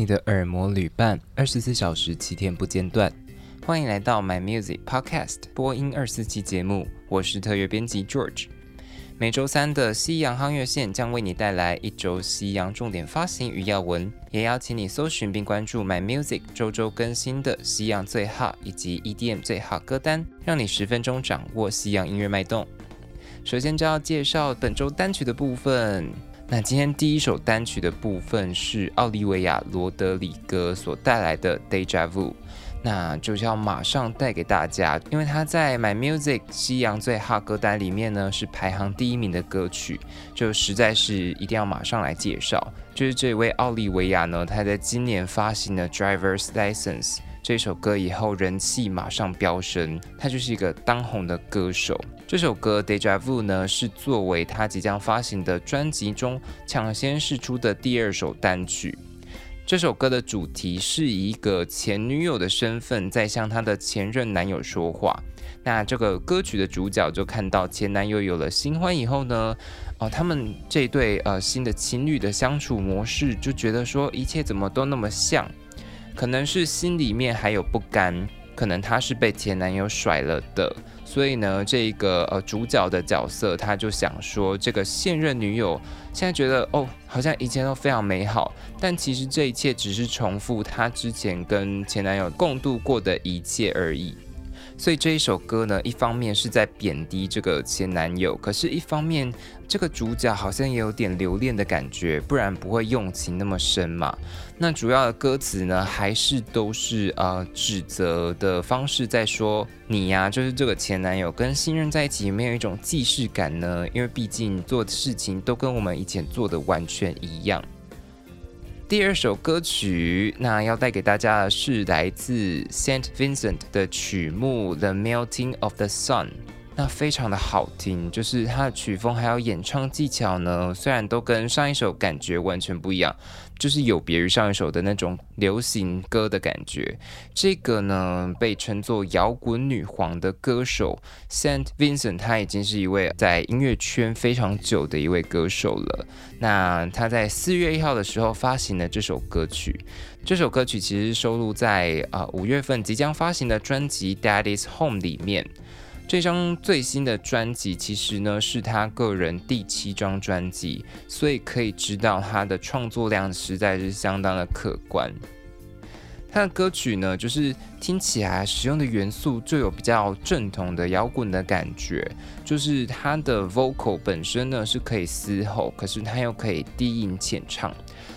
你的耳膜旅伴，二十四小时七天不间断。欢迎来到 My Music Podcast 播音二四期节目，我是特约编辑 George。每周三的西洋夯乐线将为你带来一周西洋重点发行与要闻，也邀请你搜寻并关注 My Music 周周更新的西洋最 hot 以及 EDM 最 hot 歌单，让你十分钟掌握西洋音乐脉动。首先就要介绍本周单曲的部分。那今天第一首单曲的部分是奥利维亚·罗德里戈所带来的《Deja Vu》，那就是要马上带给大家，因为他在 My Music 西洋最好歌单里面呢是排行第一名的歌曲，就实在是一定要马上来介绍。就是这位奥利维亚呢，他在今年发行的《Driver's License》。这首歌以后人气马上飙升，他就是一个当红的歌手。这首歌《Deja Vu》呢，是作为他即将发行的专辑中抢先试出的第二首单曲。这首歌的主题是以一个前女友的身份在向她的前任男友说话。那这个歌曲的主角就看到前男友有了新欢以后呢，哦，他们这对呃新的情侣的相处模式，就觉得说一切怎么都那么像。可能是心里面还有不甘，可能她是被前男友甩了的，所以呢，这个呃主角的角色他就想说，这个现任女友现在觉得哦，好像一切都非常美好，但其实这一切只是重复她之前跟前男友共度过的一切而已。所以这一首歌呢，一方面是在贬低这个前男友，可是一方面这个主角好像也有点留恋的感觉，不然不会用情那么深嘛。那主要的歌词呢，还是都是呃指责的方式在说你呀，就是这个前男友跟新人在一起有没有一种既视感呢？因为毕竟做的事情都跟我们以前做的完全一样。第二首歌曲，那要带给大家的是来自 Saint Vincent 的曲目《The Melting of the Sun》，那非常的好听，就是它的曲风还有演唱技巧呢，虽然都跟上一首感觉完全不一样。就是有别于上一首的那种流行歌的感觉，这个呢被称作摇滚女皇的歌手 Saint Vincent，他已经是一位在音乐圈非常久的一位歌手了。那他在四月一号的时候发行了这首歌曲，这首歌曲其实收录在啊五月份即将发行的专辑《Daddy's Home》里面。这张最新的专辑其实呢是他个人第七张专辑，所以可以知道他的创作量实在是相当的可观。他的歌曲呢，就是听起来使用的元素就有比较正统的摇滚的感觉，就是他的 vocal 本身呢是可以嘶吼，可是他又可以低吟浅唱。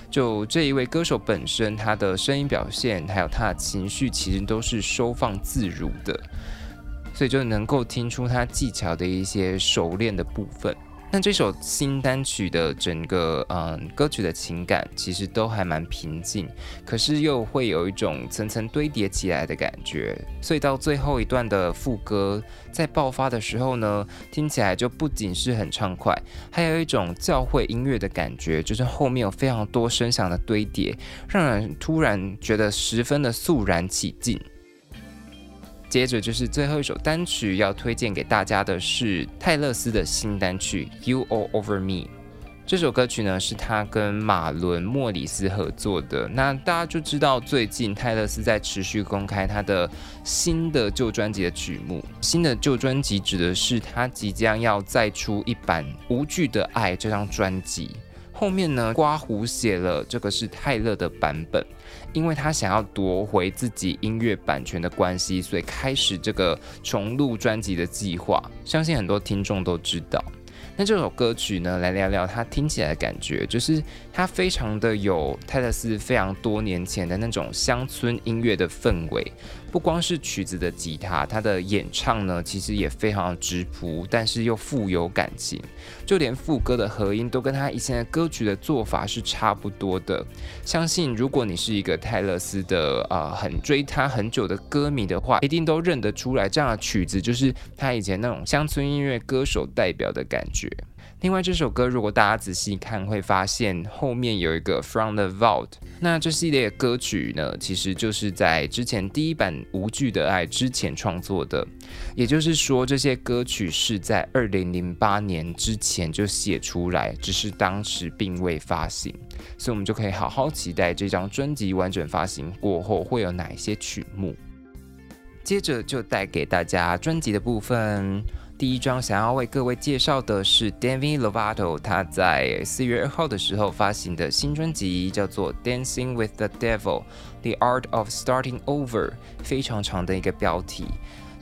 就这一位歌手本身，他的声音表现还有他的情绪，其实都是收放自如的。所以就能够听出他技巧的一些熟练的部分。那这首新单曲的整个嗯歌曲的情感其实都还蛮平静，可是又会有一种层层堆叠起来的感觉。所以到最后一段的副歌在爆发的时候呢，听起来就不仅是很畅快，还有一种教会音乐的感觉，就是后面有非常多声响的堆叠，让人突然觉得十分的肃然起敬。接着就是最后一首单曲要推荐给大家的是泰勒斯的新单曲《You All Over Me》。这首歌曲呢是他跟马伦莫里斯合作的。那大家就知道最近泰勒斯在持续公开他的新的旧专辑的曲目。新的旧专辑指的是他即将要再出一版《无惧的爱》这张专辑。后面呢，刮胡写了这个是泰勒的版本，因为他想要夺回自己音乐版权的关系，所以开始这个重录专辑的计划。相信很多听众都知道。那这首歌曲呢，来聊聊它听起来的感觉，就是它非常的有泰勒斯非常多年前的那种乡村音乐的氛围。不光是曲子的吉他，他的演唱呢，其实也非常的质朴，但是又富有感情。就连副歌的和音都跟他以前的歌曲的做法是差不多的。相信如果你是一个泰勒斯的啊、呃，很追他很久的歌迷的话，一定都认得出来，这样的曲子就是他以前那种乡村音乐歌手代表的感觉。另外这首歌，如果大家仔细看，会发现后面有一个 From the Vault。那这系列歌曲呢，其实就是在之前第一版《无惧的爱》之前创作的。也就是说，这些歌曲是在二零零八年之前就写出来，只是当时并未发行。所以，我们就可以好好期待这张专辑完整发行过后会有哪一些曲目。接着就带给大家专辑的部分。第一张想要为各位介绍的是 Demi Lovato，他在四月二号的时候发行的新专辑，叫做《Dancing with the Devil: The Art of Starting Over》，非常长的一个标题。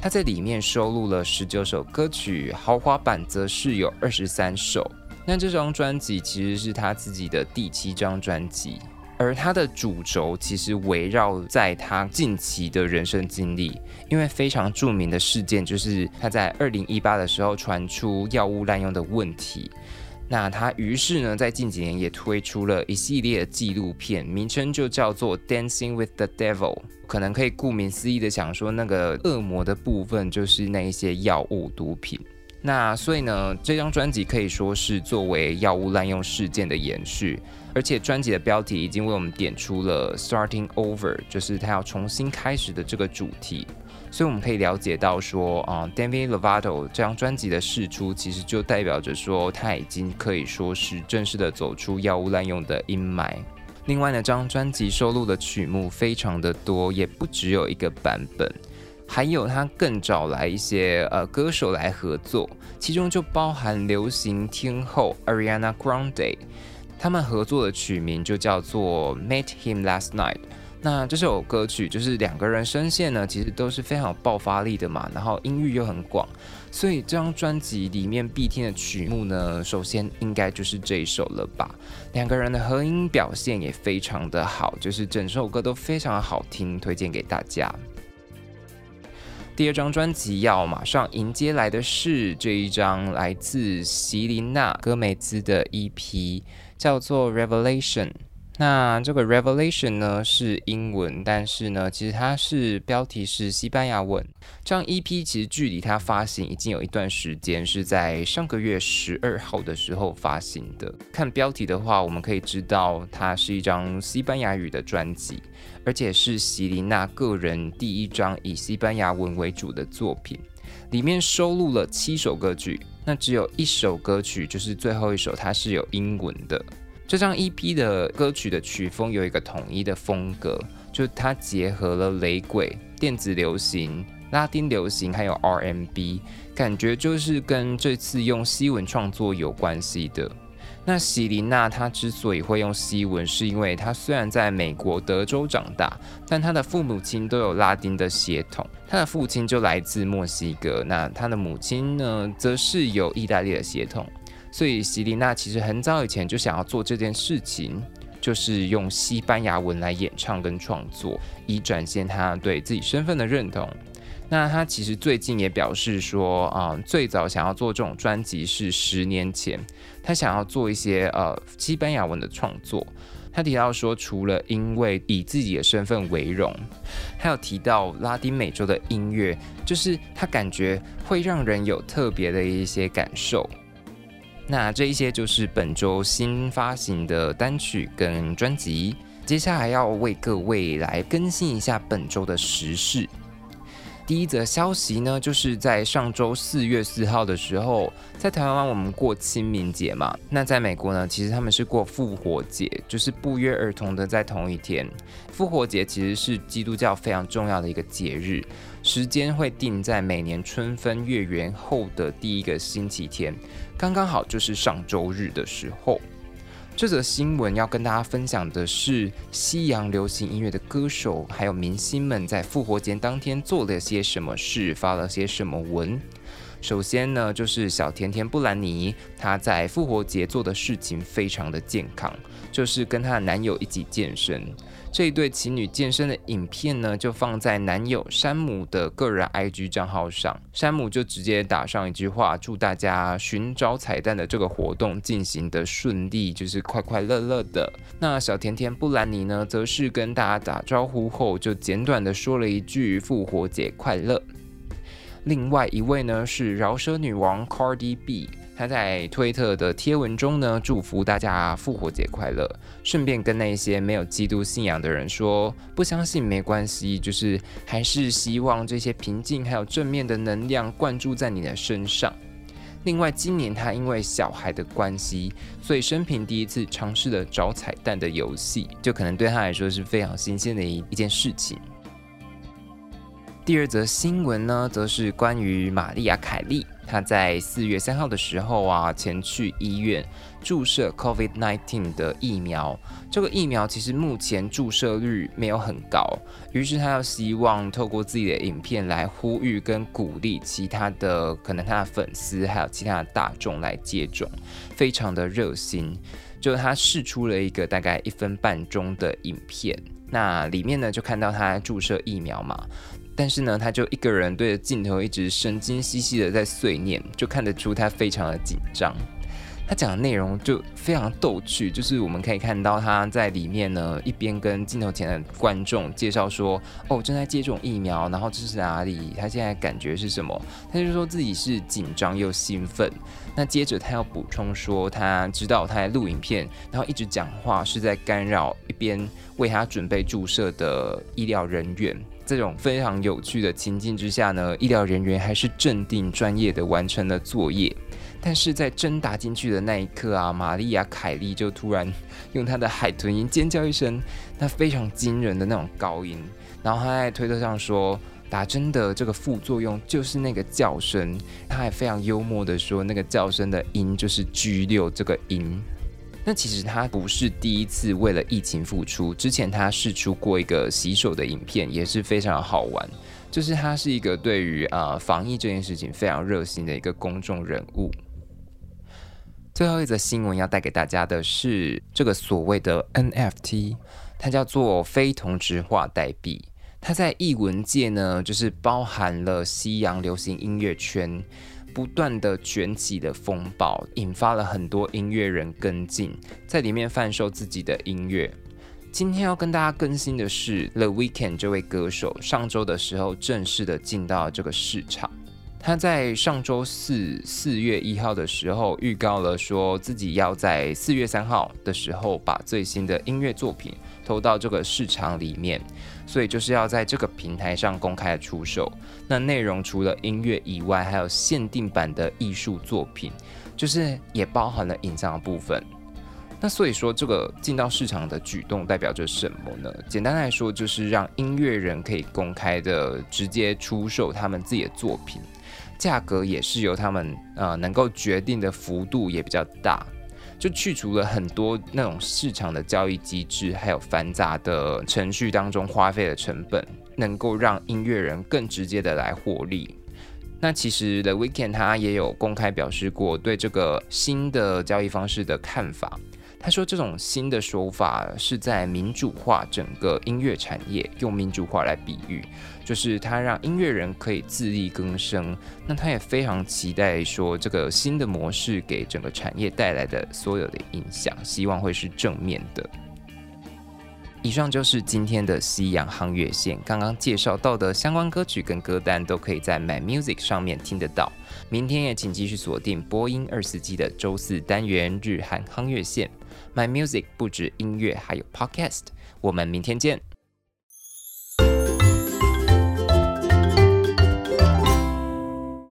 他在里面收录了十九首歌曲，豪华版则是有二十三首。那这张专辑其实是他自己的第七张专辑。而他的主轴其实围绕在他近期的人生经历，因为非常著名的事件就是他在二零一八的时候传出药物滥用的问题。那他于是呢，在近几年也推出了一系列纪录片，名称就叫做《Dancing with the Devil》，可能可以顾名思义的想说，那个恶魔的部分就是那一些药物毒品。那所以呢，这张专辑可以说是作为药物滥用事件的延续。而且专辑的标题已经为我们点出了 “starting over”，就是他要重新开始的这个主题。所以我们可以了解到说，啊、，David Lovato 这张专辑的释出，其实就代表着说他已经可以说是正式的走出药物滥用的阴霾。另外呢，这张专辑收录的曲目非常的多，也不只有一个版本，还有他更找来一些呃歌手来合作，其中就包含流行天后 Ariana Grande。他们合作的曲名就叫做《Met Him Last Night》。那这首歌曲就是两个人声线呢，其实都是非常有爆发力的嘛，然后音域又很广，所以这张专辑里面必听的曲目呢，首先应该就是这一首了吧。两个人的合音表现也非常的好，就是整首歌都非常好听，推荐给大家。第二张专辑要马上迎接来的是这一张来自席琳娜·戈梅兹的 EP。叫做 Revelation，那这个 Revelation 呢是英文，但是呢，其实它是标题是西班牙文。这张 EP 其实距离它发行已经有一段时间，是在上个月十二号的时候发行的。看标题的话，我们可以知道它是一张西班牙语的专辑，而且是席琳娜个人第一张以西班牙文为主的作品。里面收录了七首歌曲，那只有一首歌曲，就是最后一首，它是有英文的。这张 EP 的歌曲的曲风有一个统一的风格，就它结合了雷鬼、电子流行、拉丁流行，还有 RMB，感觉就是跟这次用西文创作有关系的。那席琳娜她之所以会用西文，是因为她虽然在美国德州长大，但她的父母亲都有拉丁的血统。她的父亲就来自墨西哥，那她的母亲呢，则是有意大利的血统。所以席琳娜其实很早以前就想要做这件事情，就是用西班牙文来演唱跟创作，以展现她对自己身份的认同。那他其实最近也表示说，啊、最早想要做这种专辑是十年前，他想要做一些呃西班牙文的创作。他提到说，除了因为以自己的身份为荣，还有提到拉丁美洲的音乐，就是他感觉会让人有特别的一些感受。那这一些就是本周新发行的单曲跟专辑。接下来要为各位来更新一下本周的时事。第一则消息呢，就是在上周四月四号的时候，在台湾我们过清明节嘛，那在美国呢，其实他们是过复活节，就是不约而同的在同一天。复活节其实是基督教非常重要的一个节日，时间会定在每年春分月圆后的第一个星期天，刚刚好就是上周日的时候。这则新闻要跟大家分享的是西洋流行音乐的歌手还有明星们在复活节当天做了些什么事，发了些什么文。首先呢，就是小甜甜布兰妮，她在复活节做的事情非常的健康，就是跟她的男友一起健身。这一对情侣健身的影片呢，就放在男友山姆的个人 IG 账号上。山姆就直接打上一句话，祝大家寻找彩蛋的这个活动进行的顺利，就是快快乐乐的。那小甜甜布兰妮呢，则是跟大家打招呼后，就简短的说了一句复活节快乐。另外一位呢，是饶舌女王 Cardi B。她在推特的贴文中呢，祝福大家复活节快乐，顺便跟那些没有基督信仰的人说，不相信没关系，就是还是希望这些平静还有正面的能量灌注在你的身上。另外，今年他因为小孩的关系，所以生平第一次尝试了找彩蛋的游戏，就可能对他来说是非常新鲜的一一件事情。第二则新闻呢，则是关于玛丽亚·凯莉。她在四月三号的时候啊，前去医院注射 COVID-19 的疫苗。这个疫苗其实目前注射率没有很高，于是她要希望透过自己的影片来呼吁跟鼓励其他的可能她的粉丝还有其他的大众来接种，非常的热心。就她试出了一个大概一分半钟的影片，那里面呢就看到她注射疫苗嘛。但是呢，他就一个人对着镜头一直神经兮兮的在碎念，就看得出他非常的紧张。他讲的内容就非常逗趣，就是我们可以看到他在里面呢，一边跟镜头前的观众介绍说：“哦，正在接种疫苗，然后这是哪里？他现在感觉是什么？”他就说自己是紧张又兴奋。那接着他要补充说，他知道他在录影片，然后一直讲话是在干扰一边为他准备注射的医疗人员。这种非常有趣的情境之下呢，医疗人员还是镇定专业的完成了作业。但是在针打进去的那一刻啊，玛丽亚·凯莉就突然用她的海豚音尖叫一声，那非常惊人的那种高音。然后她在推特上说，打针的这个副作用就是那个叫声。她还非常幽默的说，那个叫声的音就是 G 六这个音。那其实他不是第一次为了疫情付出，之前他试出过一个洗手的影片，也是非常好玩。就是他是一个对于啊、呃、防疫这件事情非常热心的一个公众人物。最后一则新闻要带给大家的是这个所谓的 NFT，它叫做非同质化代币。它在艺文界呢，就是包含了西洋流行音乐圈。不断的卷起的风暴，引发了很多音乐人跟进，在里面贩售自己的音乐。今天要跟大家更新的是，The Weeknd 这位歌手，上周的时候正式的进到这个市场。他在上周四四月一号的时候预告了，说自己要在四月三号的时候把最新的音乐作品投到这个市场里面，所以就是要在这个平台上公开出售。那内容除了音乐以外，还有限定版的艺术作品，就是也包含了影像的部分。那所以说，这个进到市场的举动代表着什么呢？简单来说，就是让音乐人可以公开的直接出售他们自己的作品。价格也是由他们呃能够决定的幅度也比较大，就去除了很多那种市场的交易机制，还有繁杂的程序当中花费的成本，能够让音乐人更直接的来获利。那其实 The Weekend 他也有公开表示过对这个新的交易方式的看法。他说：“这种新的手法是在民主化整个音乐产业，用民主化来比喻，就是他让音乐人可以自力更生。那他也非常期待说，这个新的模式给整个产业带来的所有的影响，希望会是正面的。”以上就是今天的西洋夯月线，刚刚介绍到的相关歌曲跟歌单都可以在 My Music 上面听得到。明天也请继续锁定播音二四七的周四单元日韩夯月线。My Music 不止音乐，还有 Podcast。我们明天见。